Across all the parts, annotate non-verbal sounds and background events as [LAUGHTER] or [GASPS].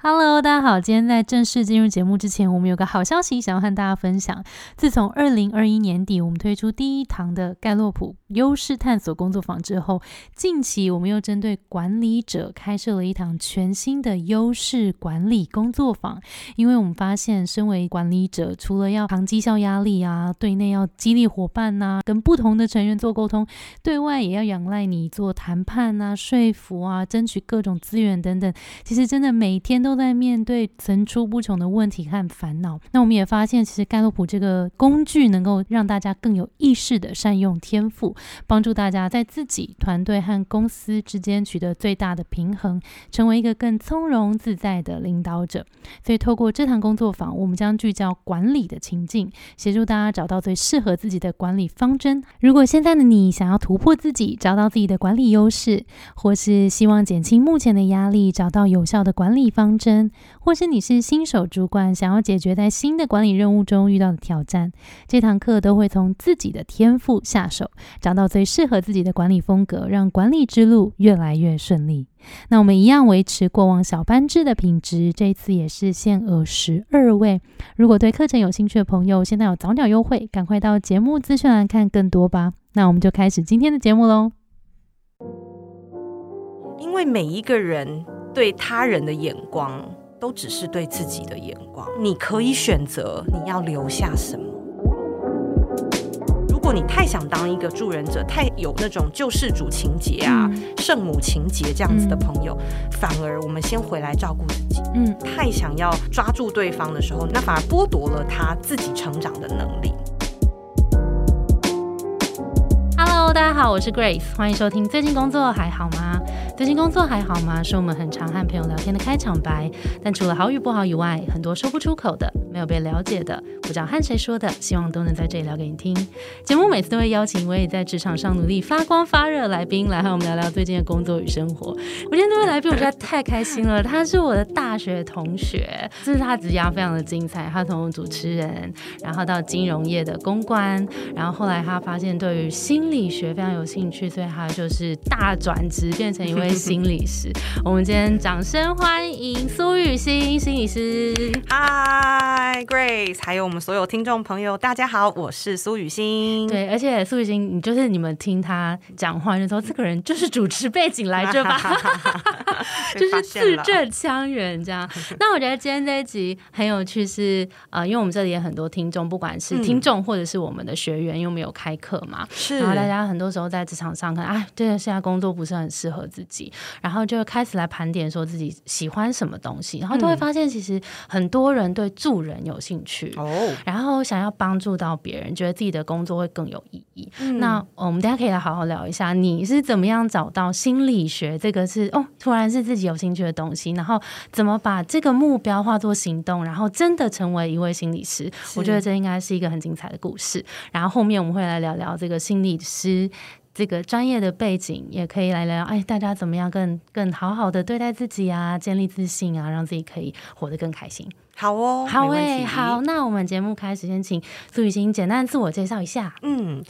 Hello，大家好。今天在正式进入节目之前，我们有个好消息想要和大家分享。自从二零二一年底我们推出第一堂的盖洛普优势探索工作坊之后，近期我们又针对管理者开设了一堂全新的优势管理工作坊。因为我们发现，身为管理者，除了要扛绩效压力啊，对内要激励伙伴呐，跟不同的成员做沟通，对外也要仰赖你做谈判啊、说服啊、争取各种资源等等。其实真的每天都。都在面对层出不穷的问题和烦恼。那我们也发现，其实盖洛普这个工具能够让大家更有意识的善用天赋，帮助大家在自己、团队和公司之间取得最大的平衡，成为一个更从容自在的领导者。所以，透过这堂工作坊，我们将聚焦管理的情境，协助大家找到最适合自己的管理方针。如果现在的你想要突破自己，找到自己的管理优势，或是希望减轻目前的压力，找到有效的管理方，真，或是你是新手主管，想要解决在新的管理任务中遇到的挑战，这堂课都会从自己的天赋下手，找到最适合自己的管理风格，让管理之路越来越顺利。那我们一样维持过往小班制的品质，这次也是限额十二位。如果对课程有兴趣的朋友，现在有早鸟优惠，赶快到节目资讯栏看更多吧。那我们就开始今天的节目喽。因为每一个人。对他人的眼光，都只是对自己的眼光。你可以选择你要留下什么。如果你太想当一个助人者，太有那种救世主情节啊、圣母情节这样子的朋友，反而我们先回来照顾自己。嗯，太想要抓住对方的时候，那反而剥夺了他自己成长的能力。Hello，大家好，我是 Grace，欢迎收听。最近工作还好吗？最近工作还好吗？是我们很常和朋友聊天的开场白。但除了好与不好以外，很多说不出口的，没有被了解的，不知道和谁说的，希望都能在这里聊给你听。节目每次都会邀请一位在职场上努力发光发热的来宾来和我们聊聊最近的工作与生活。我今天这位来宾，我觉得太开心了。他是我的大学同学，这是他职业非常的精彩。他从主持人，然后到金融业的公关，然后后来他发现对于心理学非常有兴趣，所以他就是大转职，变成一位。心理师，我们今天掌声欢迎苏雨欣心理师。Hi Grace，还有我们所有听众朋友，大家好，我是苏雨欣。对，而且苏雨欣，你就是你们听他讲话，就说这个人就是主持背景来着吧，[LAUGHS] 就是字正腔圆这样。[LAUGHS] 那我觉得今天这一集很有趣，是呃，因为我们这里也很多听众，不管是听众或者是我们的学员，因为我们有开课嘛，是，然后大家很多时候在职场上，可能哎，对，现在工作不是很适合自己。然后就开始来盘点，说自己喜欢什么东西，然后都会发现，其实很多人对助人有兴趣哦，然后想要帮助到别人，觉得自己的工作会更有意义。那我们大家可以来好好聊一下，你是怎么样找到心理学这个是哦，突然是自己有兴趣的东西，然后怎么把这个目标化作行动，然后真的成为一位心理师？我觉得这应该是一个很精彩的故事。然后后面我们会来聊聊这个心理师。这个专业的背景也可以来聊，哎，大家怎么样更更好好的对待自己啊，建立自信啊，让自己可以活得更开心。好哦，好诶，好，那我们节目开始，先请苏雨欣简单自我介绍一下。嗯，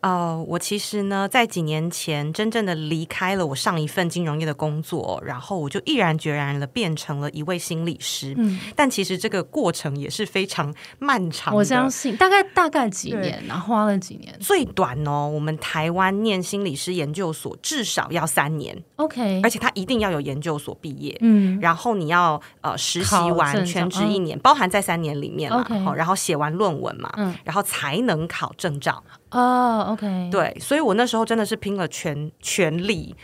呃，我其实呢，在几年前真正的离开了我上一份金融业的工作，然后我就毅然决然的变成了一位心理师。嗯，但其实这个过程也是非常漫长。我相信，大概大概几年，然后花了几年。最短哦，我们台湾念心理师研究所至少要三年。OK，而且他一定要有研究所毕业。嗯，然后你要呃实习完全职。一年包含在三年里面嘛，好，然后写完论文嘛，嗯，然后才能考证照。哦，OK，对，所以我那时候真的是拼了全全力。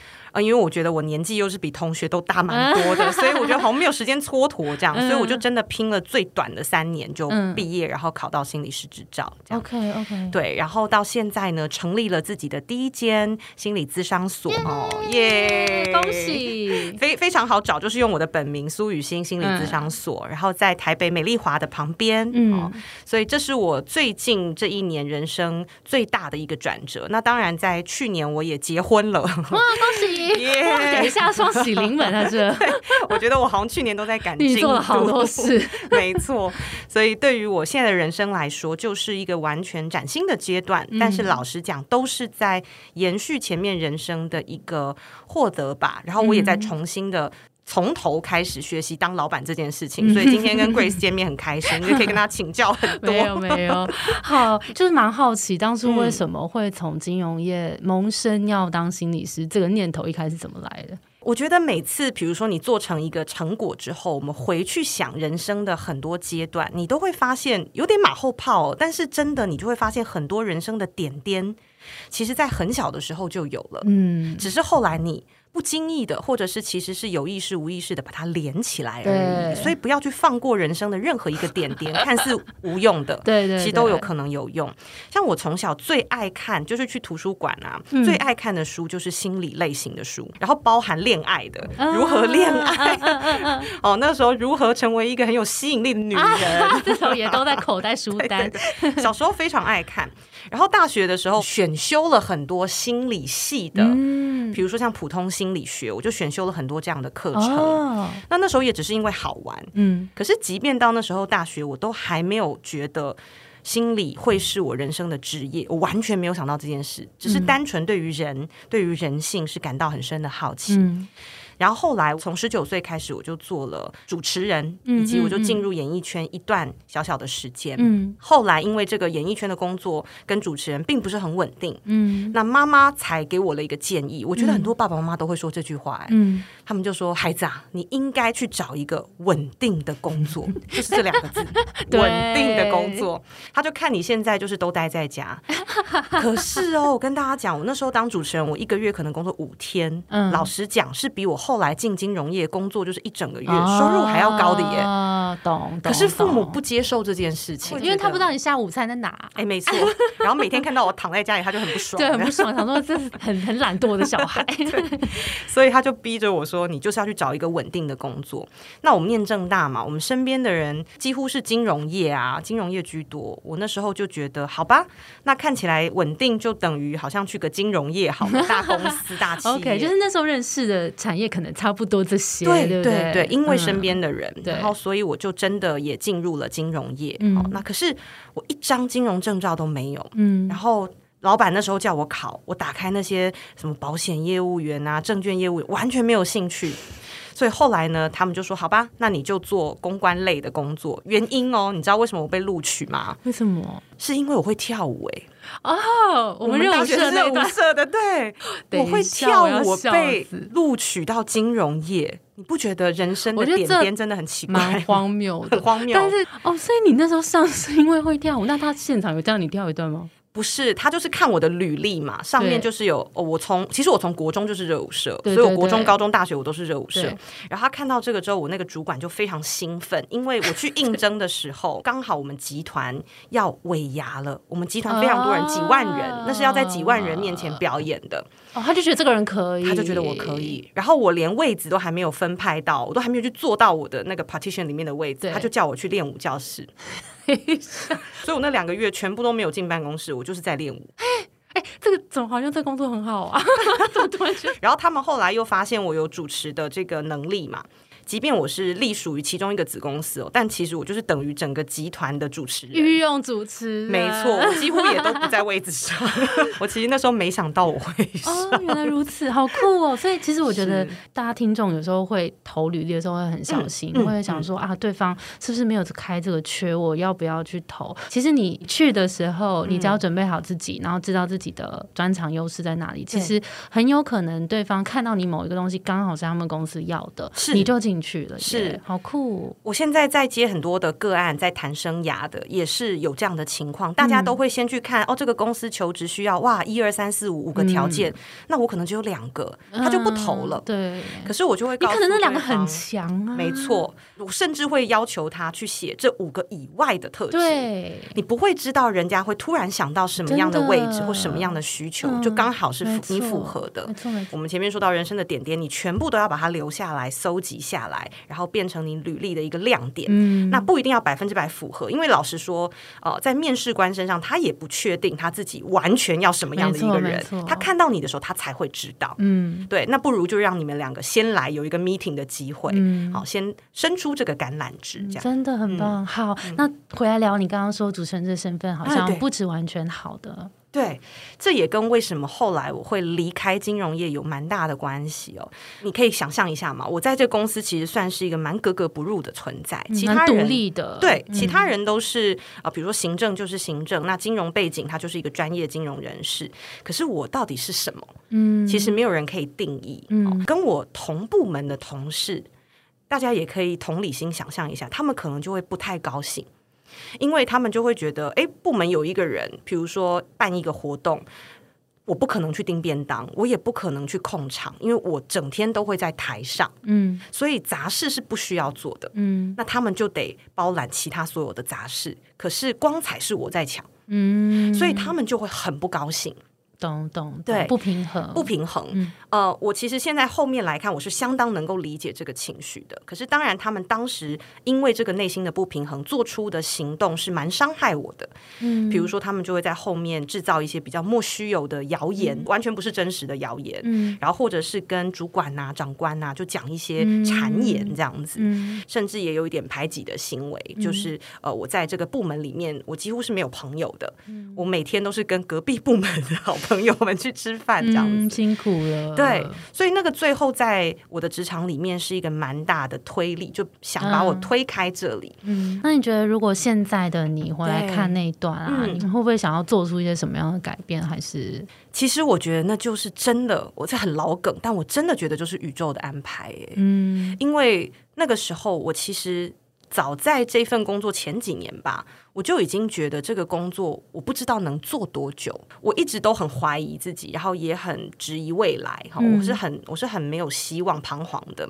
因为我觉得我年纪又是比同学都大蛮多的，所以我觉得好像没有时间蹉跎这样，所以我就真的拼了最短的三年就毕业，然后考到心理师执照。OK OK，对，然后到现在呢，成立了自己的第一间心理咨商所哦，耶，恭喜，非非常好找，就是用我的本名苏雨欣心理咨商所，然后在台北美丽华的旁边，嗯，所以这是我最近这一年人生最大的一个转折。那当然，在去年我也结婚了，哇，恭喜！[LAUGHS] 等一下，双喜临门啊！这，[LAUGHS] 我觉得我好像去年都在赶进度，做了好多事，[LAUGHS] 没错。所以对于我现在的人生来说，就是一个完全崭新的阶段。但是老实讲，都是在延续前面人生的一个获得吧。然后我也在重新的。从头开始学习当老板这件事情，所以今天跟 Grace 见面很开心，[LAUGHS] 就可以跟他请教很多。没有没有，好，就是蛮好奇当初为什么会从金融业萌生要当心理师这个念头，一开始怎么来的？我觉得每次，比如说你做成一个成果之后，我们回去想人生的很多阶段，你都会发现有点马后炮，但是真的你就会发现很多人生的点点，其实在很小的时候就有了，嗯，只是后来你。不经意的，或者是其实是有意识、无意识的把它连起来而已。所以不要去放过人生的任何一个点点，[LAUGHS] 看似无用的，对对，其实都有可能有用。像我从小最爱看，就是去图书馆啊，最爱看的书就是心理类型的书，然后包含恋爱的，如何恋爱，哦，那时候如何成为一个很有吸引力的女人，[LAUGHS] 这种也都在口袋书单。[LAUGHS] 小时候非常爱看，然后大学的时候选修了很多心理系的，嗯，比如说像普通心。理学，我就选修了很多这样的课程。那那时候也只是因为好玩，嗯。可是即便到那时候大学，我都还没有觉得心理会是我人生的职业，我完全没有想到这件事，只是单纯对于人、对于人性是感到很深的好奇。然后后来从十九岁开始，我就做了主持人，以及我就进入演艺圈一段小小的时间。嗯，后来因为这个演艺圈的工作跟主持人并不是很稳定，嗯，那妈妈才给我了一个建议。我觉得很多爸爸妈妈都会说这句话，嗯，他们就说：“孩子啊，你应该去找一个稳定的工作，[LAUGHS] 就是这两个字，稳定的工作。”他就看你现在就是都待在家，可是哦，我跟大家讲，我那时候当主持人，我一个月可能工作五天，嗯，老实讲是比我。后来进金融业工作就是一整个月，收入还要高的耶。懂。可是父母不接受这件事情，因为他不知道你下午餐在哪。哎，没错。然后每天看到我躺在家里，他就很不爽，[LAUGHS] 对，很不爽，想说这是很很懒惰的小孩。[LAUGHS] 所以他就逼着我说：“你就是要去找一个稳定的工作。”那我们念正大嘛，我们身边的人几乎是金融业啊，金融业居多。我那时候就觉得，好吧，那看起来稳定就等于好像去个金融业，好 [LAUGHS] 大公司、大企业。OK，就是那时候认识的产业。可能差不多这些，对对对，因为身边的人，然后所以我就真的也进入了金融业。哦，那可是我一张金融证照都没有，嗯，然后老板那时候叫我考，我打开那些什么保险业务员啊、证券业务，完全没有兴趣。所以后来呢，他们就说：“好吧，那你就做公关类的工作。”原因哦，你知道为什么我被录取吗？为什么？是因为我会跳舞哎。哦，我们大学是舞社的，对，[LAUGHS] 我会跳舞，被录取到金融业。你不觉得人生的点点真的很奇怪、蛮荒谬、[LAUGHS] 很荒谬？但是哦，所以你那时候上是因为会跳舞，那他现场有叫你跳一段吗？不是，他就是看我的履历嘛，上面就是有哦，我从其实我从国中就是热舞社，所以我国中、高中、大学我都是热舞社。然后他看到这个之后，我那个主管就非常兴奋，因为我去应征的时候，[LAUGHS] 刚好我们集团要尾牙了，我们集团非常多人，几万人，那是要在几万人面前表演的。哦，他就觉得这个人可以，他就觉得我可以。然后我连位置都还没有分派到，我都还没有去坐到我的那个 partition 里面的位置，他就叫我去练舞教室。[LAUGHS] 所以，我那两个月全部都没有进办公室，我就是在练舞。[LAUGHS] 哎，这个怎么好像这工作很好啊。[LAUGHS] 然后他们后来又发现我有主持的这个能力嘛。即便我是隶属于其中一个子公司哦，但其实我就是等于整个集团的主持人，御用主持，没错，我几乎也都不在位置上。[LAUGHS] 我其实那时候没想到我会上，原来如此，好酷哦！所以其实我觉得大家听众有时候会投履历的时候会很小心，会想说啊，对方是不是没有开这个缺，我要不要去投？其实你去的时候，你只要准备好自己，然后知道自己的专长优势在哪里，其实很有可能对方看到你某一个东西刚好是他们公司要的，是你就进。去了是好酷！我现在在接很多的个案，在谈生涯的，也是有这样的情况。大家都会先去看哦，这个公司求职需要哇，一二三四五五个条件，那我可能只有两个，他就不投了。对，可是我就会，你可能那两个很强啊，没错。我甚至会要求他去写这五个以外的特质。对，你不会知道人家会突然想到什么样的位置或什么样的需求，就刚好是你符合的。没错，我们前面说到人生的点点，你全部都要把它留下来，搜集下来，然后变成你履历的一个亮点。嗯，那不一定要百分之百符合，因为老实说，呃，在面试官身上，他也不确定他自己完全要什么样的一个人。他看到你的时候，他才会知道。嗯，对，那不如就让你们两个先来有一个 meeting 的机会。嗯，好，先伸出这个橄榄枝，这样真的很棒。好，那回来聊你刚刚说主持人这身份，好像不止完全好的。对，这也跟为什么后来我会离开金融业有蛮大的关系哦。你可以想象一下嘛，我在这公司其实算是一个蛮格格不入的存在，其他人独立的，对，其他人都是啊，比如说行政就是行政，那金融背景他就是一个专业金融人士。可是我到底是什么？嗯，其实没有人可以定义。嗯，跟我同部门的同事，大家也可以同理心想象一下，他们可能就会不太高兴。因为他们就会觉得，哎，部门有一个人，比如说办一个活动，我不可能去订便当，我也不可能去控场，因为我整天都会在台上，嗯，所以杂事是不需要做的，嗯，那他们就得包揽其他所有的杂事，可是光彩是我在抢，嗯，所以他们就会很不高兴。懂懂对，不平衡，不平衡。呃，我其实现在后面来看，我是相当能够理解这个情绪的。可是，当然，他们当时因为这个内心的不平衡，做出的行动是蛮伤害我的。嗯，比如说，他们就会在后面制造一些比较莫须有的谣言，完全不是真实的谣言。嗯，然后或者是跟主管呐、长官呐，就讲一些谗言这样子。嗯，甚至也有一点排挤的行为，就是呃，我在这个部门里面，我几乎是没有朋友的。嗯，我每天都是跟隔壁部门的好。朋友们去吃饭，[LAUGHS] 这样子辛苦了。对，所以那个最后在我的职场里面是一个蛮大的推力，就想把我推开这里。嗯，那你觉得如果现在的你回来看那一段啊，你会不会想要做出一些什么样的改变？还是其实我觉得那就是真的，我在很老梗，但我真的觉得就是宇宙的安排。嗯，因为那个时候我其实早在这份工作前几年吧。我就已经觉得这个工作我不知道能做多久，我一直都很怀疑自己，然后也很质疑未来。哈，我是很我是很没有希望、彷徨的。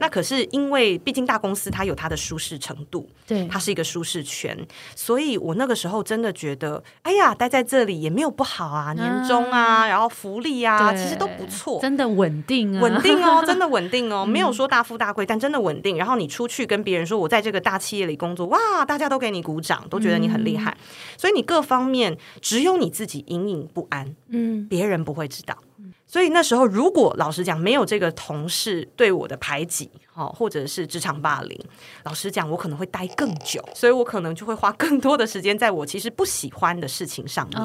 那可是因为毕竟大公司它有它的舒适程度，对，它是一个舒适圈，所以我那个时候真的觉得，哎呀，待在这里也没有不好啊，年终啊，然后福利啊，其实都不错，真的稳定啊，稳定哦，真的 [LAUGHS] 稳定哦，没有说大富大贵，但真的稳定。然后你出去跟别人说我在这个大企业里工作，哇，大家都给你鼓掌，都觉觉得你很厉害，所以你各方面只有你自己隐隐不安，嗯，别人不会知道。所以那时候，如果老实讲，没有这个同事对我的排挤，哦，或者是职场霸凌，老实讲，我可能会待更久，所以我可能就会花更多的时间在我其实不喜欢的事情上面。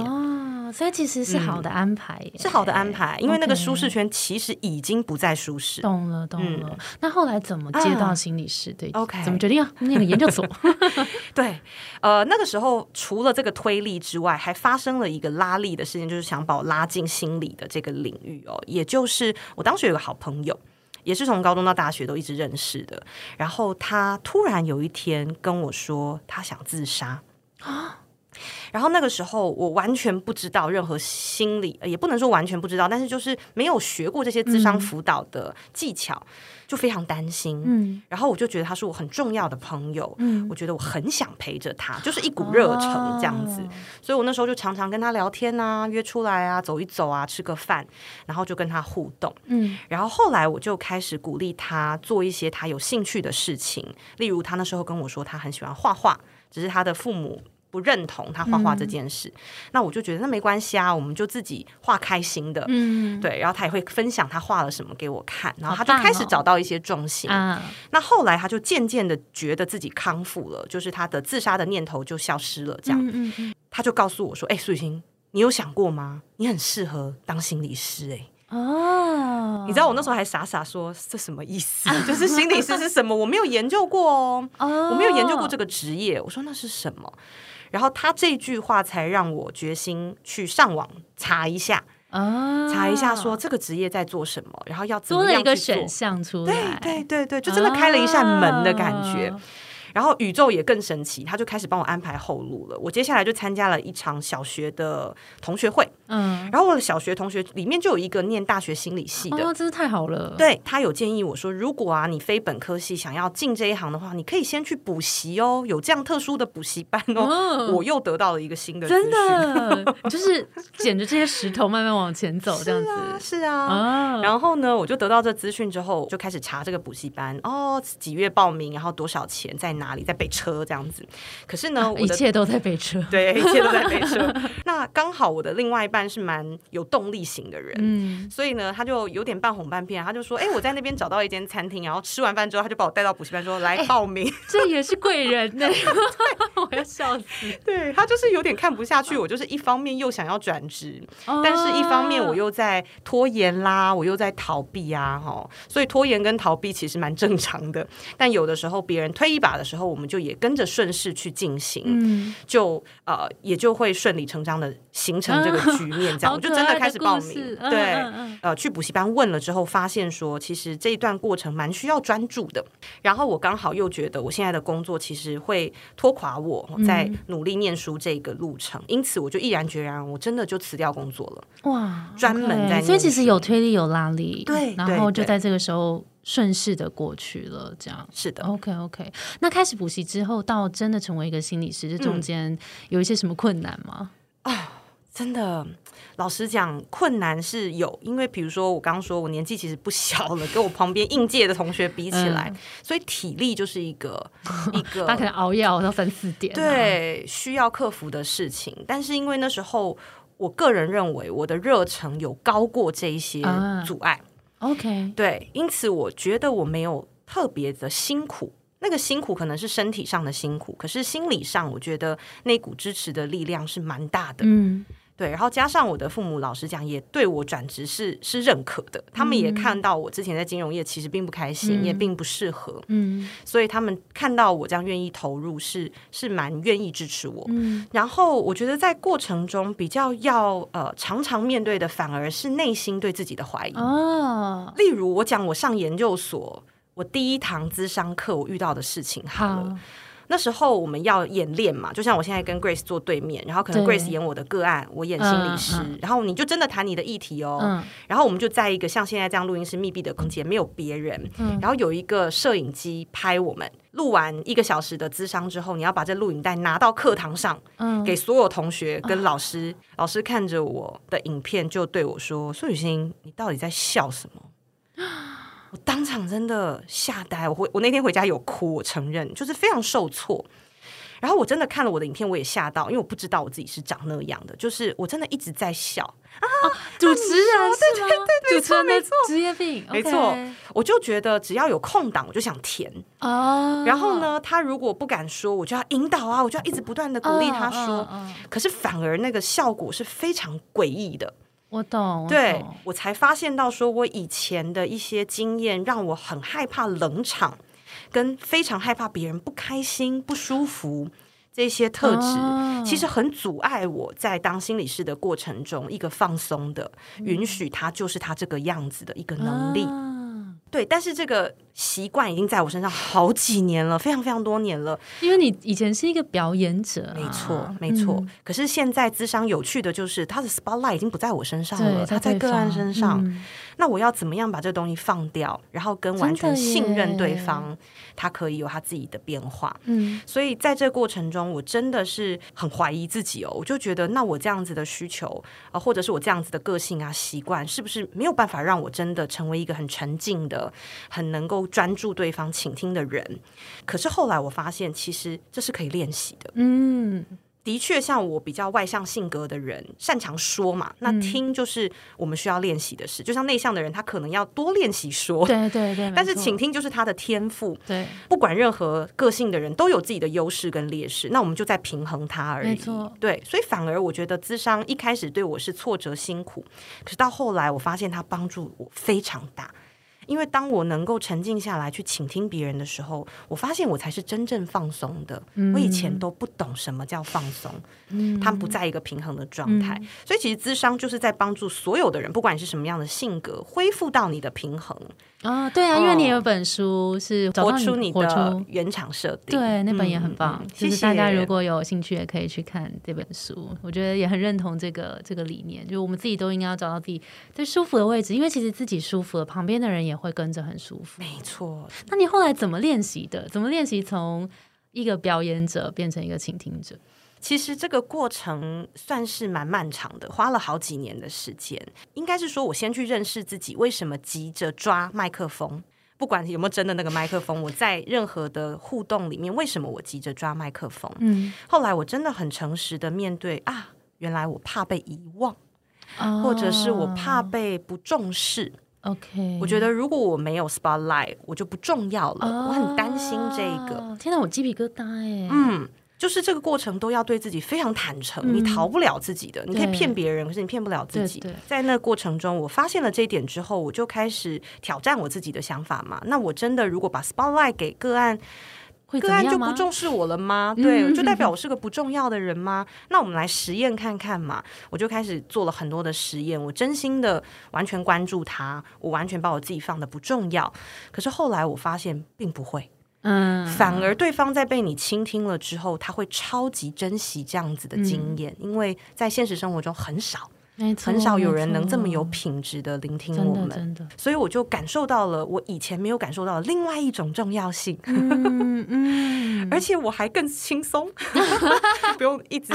所以其实是好的安排，是好的安排，因为那个舒适圈其实已经不再舒适。懂了，懂了。那后来怎么接到心理师？对，OK，怎么决定要那个研究所？[LAUGHS] [LAUGHS] 对，呃，那个时候除了这个推力之外，还发生了一个拉力的事情，就是想把我拉进心理的这个领域哦。也就是我当时有个好朋友，也是从高中到大学都一直认识的，然后他突然有一天跟我说，他想自杀啊。然后那个时候，我完全不知道任何心理，也不能说完全不知道，但是就是没有学过这些智商辅导的技巧，就非常担心。嗯，然后我就觉得他是我很重要的朋友，嗯，我觉得我很想陪着他，就是一股热忱这样子。所以我那时候就常常跟他聊天啊，约出来啊，走一走啊，吃个饭，然后就跟他互动。嗯，然后后来我就开始鼓励他做一些他有兴趣的事情，例如他那时候跟我说他很喜欢画画，只是他的父母。不认同他画画这件事，那我就觉得那没关系啊，我们就自己画开心的，嗯，对。然后他也会分享他画了什么给我看，然后他就开始找到一些重心。那后来他就渐渐的觉得自己康复了，就是他的自杀的念头就消失了。这样，他就告诉我说：“哎，苏雨欣，你有想过吗？你很适合当心理师。”哎，哦，你知道我那时候还傻傻说这什么意思？[LAUGHS] 就是心理师是什么？我没有研究过哦，我没有研究过这个职业。我说那是什么？然后他这句话才让我决心去上网查一下，查一下说这个职业在做什么，然后要多了一个选项出来，对对对对，就真的开了一扇门的感觉。然后宇宙也更神奇，他就开始帮我安排后路了。我接下来就参加了一场小学的同学会，嗯，然后我的小学同学里面就有一个念大学心理系的，哦，真是太好了。对他有建议我说，如果啊你非本科系想要进这一行的话，你可以先去补习哦，有这样特殊的补习班哦。我又得到了一个新的，真的 [LAUGHS] [LAUGHS] 就是捡着这些石头慢慢往前走，这样子是啊。然后呢，我就得到这资讯之后，就开始查这个补习班哦，几月报名，然后多少钱在哪。哪里，在北车这样子。可是呢，一切都在北车，对，一切都在北车。[LAUGHS] 那刚好我的另外一半是蛮有动力型的人，嗯，所以呢，他就有点半哄半骗，他就说：“哎，我在那边找到一间餐厅，然后吃完饭之后，他就把我带到补习班，说来报名。”这也是贵人呢，[LAUGHS] [LAUGHS] 我要笑死。对他就是有点看不下去，我就是一方面又想要转职，但是一方面我又在拖延啦，我又在逃避啊，哈，所以拖延跟逃避其实蛮正常的。但有的时候别人推一把的时候，我们就也跟着顺势去进行，嗯，就呃也就会顺理成章的形成这个局面，这样我就真的开始报名，对，呃，去补习班问了之后，发现说其实这一段过程蛮需要专注的。然后我刚好又觉得我现在的工作其实会拖垮我在努力念书这个路程，因此我就毅然决然，我真的就辞掉工作了。哇，专门在所以其实有推力有拉力，对，然后就在这个时候。顺势的过去了，这样是的。OK OK，那开始补习之后，到真的成为一个心理师，这中间有一些什么困难吗？啊，真的，老实讲，困难是有，因为比如说我刚刚说我年纪其实不小了，跟我旁边应届的同学比起来，所以体力就是一个 [LAUGHS] 一个，他可能熬夜熬到三四点，对，需要克服的事情。但是因为那时候，我个人认为我的热忱有高过这一些阻碍。OK，对，因此我觉得我没有特别的辛苦，那个辛苦可能是身体上的辛苦，可是心理上，我觉得那股支持的力量是蛮大的。嗯。对，然后加上我的父母，老实讲，也对我转职是是认可的。他们也看到我之前在金融业其实并不开心，也并不适合，嗯，所以他们看到我这样愿意投入，是是蛮愿意支持我。嗯，然后我觉得在过程中比较要呃常常面对的，反而是内心对自己的怀疑。哦，例如我讲我上研究所，我第一堂资商课我遇到的事情，好。那时候我们要演练嘛，就像我现在跟 Grace 坐对面，然后可能 Grace 演我的个案，我演心理师，然后你就真的谈你的议题哦，然后我们就在一个像现在这样录音室密闭的空间，没有别人，然后有一个摄影机拍我们，录完一个小时的咨商之后，你要把这录影带拿到课堂上，给所有同学跟老师，老师看着我的影片就对我说：“苏雨欣，你到底在笑什么？” [GASPS] [LAUGHS] 我当场真的吓呆，我回我那天回家有哭，我承认就是非常受挫。然后我真的看了我的影片，我也吓到，因为我不知道我自己是长那样的，就是我真的一直在笑啊。主持人对对对，主持人没错，职业病没错。我就觉得只要有空档，我就想填哦。然后呢，他如果不敢说，我就要引导啊，我就要一直不断的鼓励他说。可是反而那个效果是非常诡异的。我懂，对我才发现到，说我以前的一些经验让我很害怕冷场，跟非常害怕别人不开心、不舒服这些特质，其实很阻碍我在当心理师的过程中一个放松的，允许他就是他这个样子的一个能力。对，但是这个。习惯已经在我身上好几年了，非常非常多年了。因为你以前是一个表演者，没错，没错。可是现在智商有趣的就是，他的 spotlight 已经不在我身上了，他在个案身上。那我要怎么样把这个东西放掉，然后跟完全信任对方，他可以有他自己的变化。嗯，所以在这个过程中，我真的是很怀疑自己哦。我就觉得，那我这样子的需求啊，或者是我这样子的个性啊、习惯，是不是没有办法让我真的成为一个很沉静的、很能够。专注对方倾听的人，可是后来我发现，其实这是可以练习的。嗯，的确，像我比较外向性格的人，擅长说嘛，那听就是我们需要练习的事。就像内向的人，他可能要多练习说。对对对。但是倾听就是他的天赋。对。不管任何个性的人都有自己的优势跟劣势，那我们就在平衡它而已。没错。对，所以反而我觉得智商一开始对我是挫折辛苦，可是到后来我发现他帮助我非常大。因为当我能够沉静下来去倾听别人的时候，我发现我才是真正放松的。我以前都不懂什么叫放松，他们不在一个平衡的状态。所以其实智商就是在帮助所有的人，不管你是什么样的性格，恢复到你的平衡。啊，对啊，因为你有本书是活出你的原厂设定，对，那本也很棒。其实大家如果有兴趣，也可以去看这本书。我觉得也很认同这个这个理念，就我们自己都应该要找到自己最舒服的位置，因为其实自己舒服了，旁边的人也会跟着很舒服。没错。那你后来怎么练习的？怎么练习从一个表演者变成一个倾听者？其实这个过程算是蛮漫长的，花了好几年的时间。应该是说，我先去认识自己，为什么急着抓麦克风？不管有没有真的那个麦克风，我在任何的互动里面，为什么我急着抓麦克风？嗯，后来我真的很诚实的面对啊，原来我怕被遗忘，或者是我怕被不重视。OK，我觉得如果我没有 spotlight，我就不重要了。我很担心这个。天哪，我鸡皮疙瘩哎！嗯。就是这个过程都要对自己非常坦诚，你逃不了自己的。你可以骗别人，可是你骗不了自己。在那过程中，我发现了这一点之后，我就开始挑战我自己的想法嘛。那我真的如果把 spotlight 给个案，个案就不重视我了吗？[LAUGHS] 对，就代表我是个不重要的人吗？那我们来实验看看嘛。我就开始做了很多的实验，我真心的完全关注他，我完全把我自己放的不重要。可是后来我发现并不会。嗯，反而对方在被你倾听了之后，他会超级珍惜这样子的经验，因为在现实生活中很少，很少有人能这么有品质的聆听我们，真的，所以我就感受到了我以前没有感受到的另外一种重要性，嗯嗯，[LAUGHS] 而且我还更轻松，[LAUGHS] 不用一直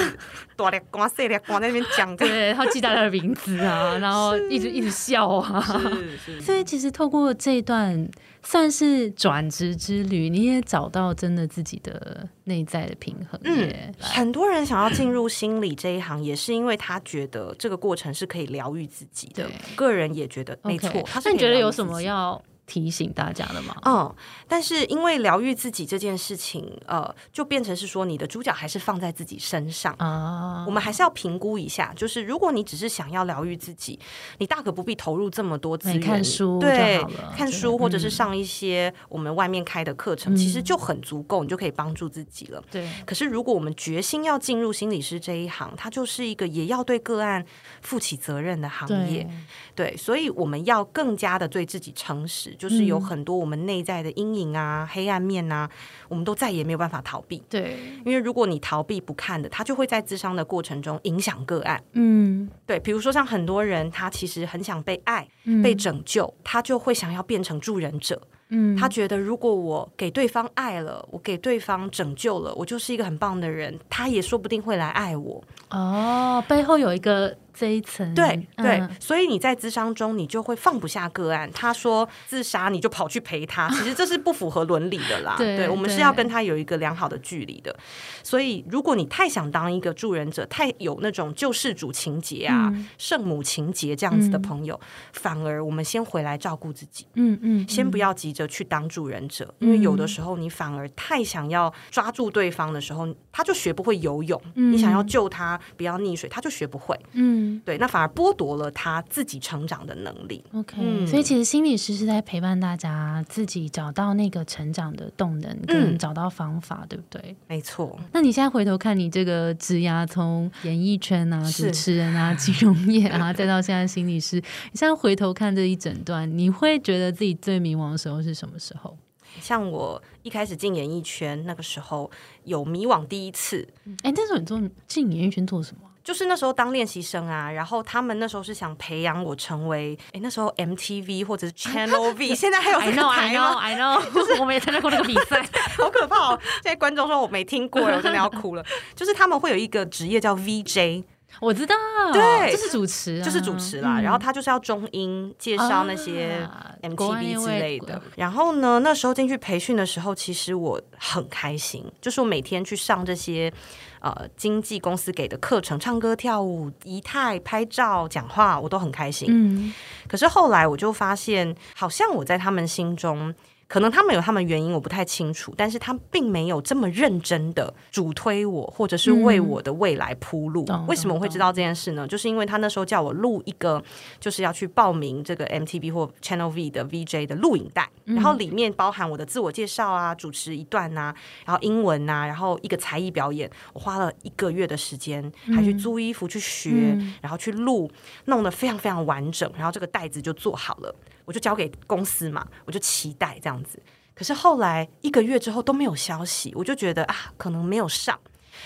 哆咧光碎咧光在那边讲，对，然后记大家的名字啊，然后一直一直笑啊，[LAUGHS] 所以其实透过这一段。算是转职之旅，你也找到真的自己的内在的平衡。嗯，很多人想要进入心理这一行，也是因为他觉得这个过程是可以疗愈自己的。个人也觉得没错。那你觉得有什么要？提醒大家的吗？嗯，但是因为疗愈自己这件事情，呃，就变成是说你的主角还是放在自己身上啊。我们还是要评估一下，就是如果你只是想要疗愈自己，你大可不必投入这么多资源看书，对，看书或者是上一些我们外面开的课程，其实就很足够，你就可以帮助自己了。对。可是如果我们决心要进入心理师这一行，它就是一个也要对个案负起责任的行业。对，所以我们要更加的对自己诚实。就是有很多我们内在的阴影啊、黑暗面啊，我们都再也没有办法逃避。对，因为如果你逃避不看的，他就会在自伤的过程中影响个案。嗯，对，比如说像很多人，他其实很想被爱、被拯救，他就会想要变成助人者。嗯，他觉得如果我给对方爱了，我给对方拯救了，我就是一个很棒的人，他也说不定会来爱我。哦，背后有一个。这一层对对，所以你在咨商中，你就会放不下个案。他说自杀，你就跑去陪他，[LAUGHS] 其实这是不符合伦理的啦。对，我们是要跟他有一个良好的距离的。所以，如果你太想当一个助人者，太有那种救世主情节啊、圣母情节这样子的朋友，反而我们先回来照顾自己。嗯嗯，先不要急着去当助人者，因为有的时候你反而太想要抓住对方的时候，他就学不会游泳。你想要救他不要溺水，他就学不会。嗯。对，那反而剥夺了他自己成长的能力。OK，所以其实心理师是在陪伴大家自己找到那个成长的动能，跟找到方法，对不对？没错。那你现在回头看你这个职涯，从演艺圈啊、主持人啊、[LAUGHS] 金融业啊，再到现在心理师，你现在回头看这一整段，你会觉得自己最迷茫的时候是什么时候？像我一开始进演艺圈那个时候，有迷惘第一次。哎，那时候你做进演艺圈做什么？就是那时候当练习生啊，然后他们那时候是想培养我成为，哎，那时候 MTV 或者是 Channel V，[LAUGHS] 现在还有这个台吗？I know，[LAUGHS] 就是我们也参加过那个比赛，[LAUGHS] 好可怕哦！现在观众说我没听过，我真的要哭了。就是他们会有一个职业叫 VJ，我知道，对，就是主持，就是主持啦。然后他就是要中英介绍那些 MTV 之类的。然后呢，那时候进去培训的时候，其实我很开心，就是我每天去上这些。呃，经纪公司给的课程，唱歌、跳舞、仪态、拍照、讲话，我都很开心。嗯，可是后来我就发现，好像我在他们心中。可能他们有他们原因，我不太清楚，但是他并没有这么认真的主推我，或者是为我的未来铺路。为什么我会知道这件事呢？就是因为他那时候叫我录一个，就是要去报名这个 MTV 或 Channel V 的 VJ 的录影带，然后里面包含我的自我介绍啊，主持一段啊，然后英文啊，然后一个才艺表演。我花了一个月的时间，还去租衣服去学，然后去录，弄得非常非常完整，然后这个袋子就做好了。我就交给公司嘛，我就期待这样子。可是后来一个月之后都没有消息，我就觉得啊，可能没有上。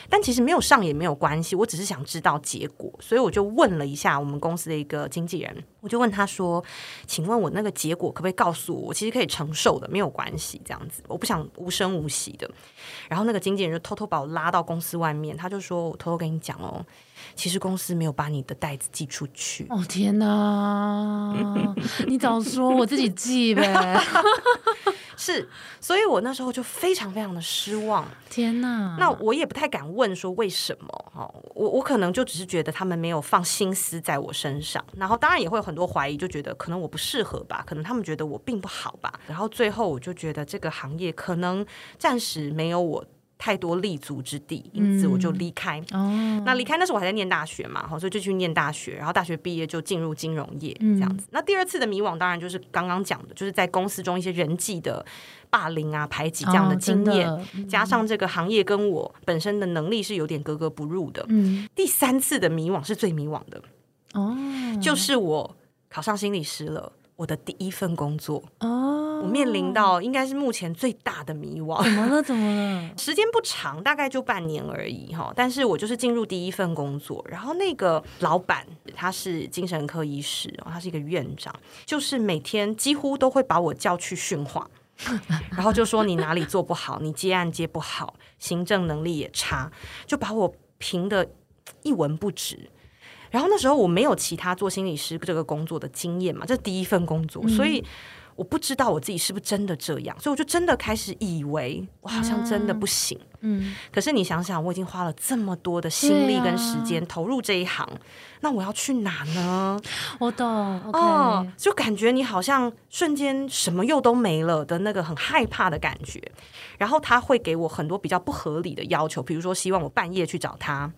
但其实没有上也没有关系，我只是想知道结果，所以我就问了一下我们公司的一个经纪人，我就问他说：“请问我那个结果可不可以告诉我？我其实可以承受的，没有关系，这样子，我不想无声无息的。”然后那个经纪人就偷偷把我拉到公司外面，他就说：“我偷偷跟你讲哦，其实公司没有把你的袋子寄出去。”哦天哪！[LAUGHS] 你早说，我自己寄呗。[LAUGHS] 是，所以我那时候就非常非常的失望。天哪！那我也不太敢问说为什么哦，我我可能就只是觉得他们没有放心思在我身上，然后当然也会有很多怀疑，就觉得可能我不适合吧，可能他们觉得我并不好吧，然后最后我就觉得这个行业可能暂时没有我。太多立足之地，因此我就离开。哦，那离开那时候我还在念大学嘛，所以就去念大学，然后大学毕业就进入金融业这样子。那第二次的迷惘，当然就是刚刚讲的，就是在公司中一些人际的霸凌啊、排挤这样的经验，加上这个行业跟我本身的能力是有点格格不入的。嗯，第三次的迷惘是最迷惘的哦，就是我考上心理师了。我的第一份工作哦，我面临到应该是目前最大的迷惘。怎么了？[LAUGHS] 怎么了？时间不长，大概就半年而已哈。但是我就是进入第一份工作，然后那个老板他是精神科医师他是一个院长，就是每天几乎都会把我叫去训话，然后就说你哪里做不好，你接案接不好，行政能力也差，就把我评的一文不值。然后那时候我没有其他做心理师这个工作的经验嘛，这是第一份工作，所以我不知道我自己是不是真的这样，所以我就真的开始以为我好像真的不行。嗯，可是你想想，我已经花了这么多的心力跟时间投入这一行，那我要去哪呢？我懂哦，就感觉你好像瞬间什么又都没了的那个很害怕的感觉。然后他会给我很多比较不合理的要求，比如说希望我半夜去找他，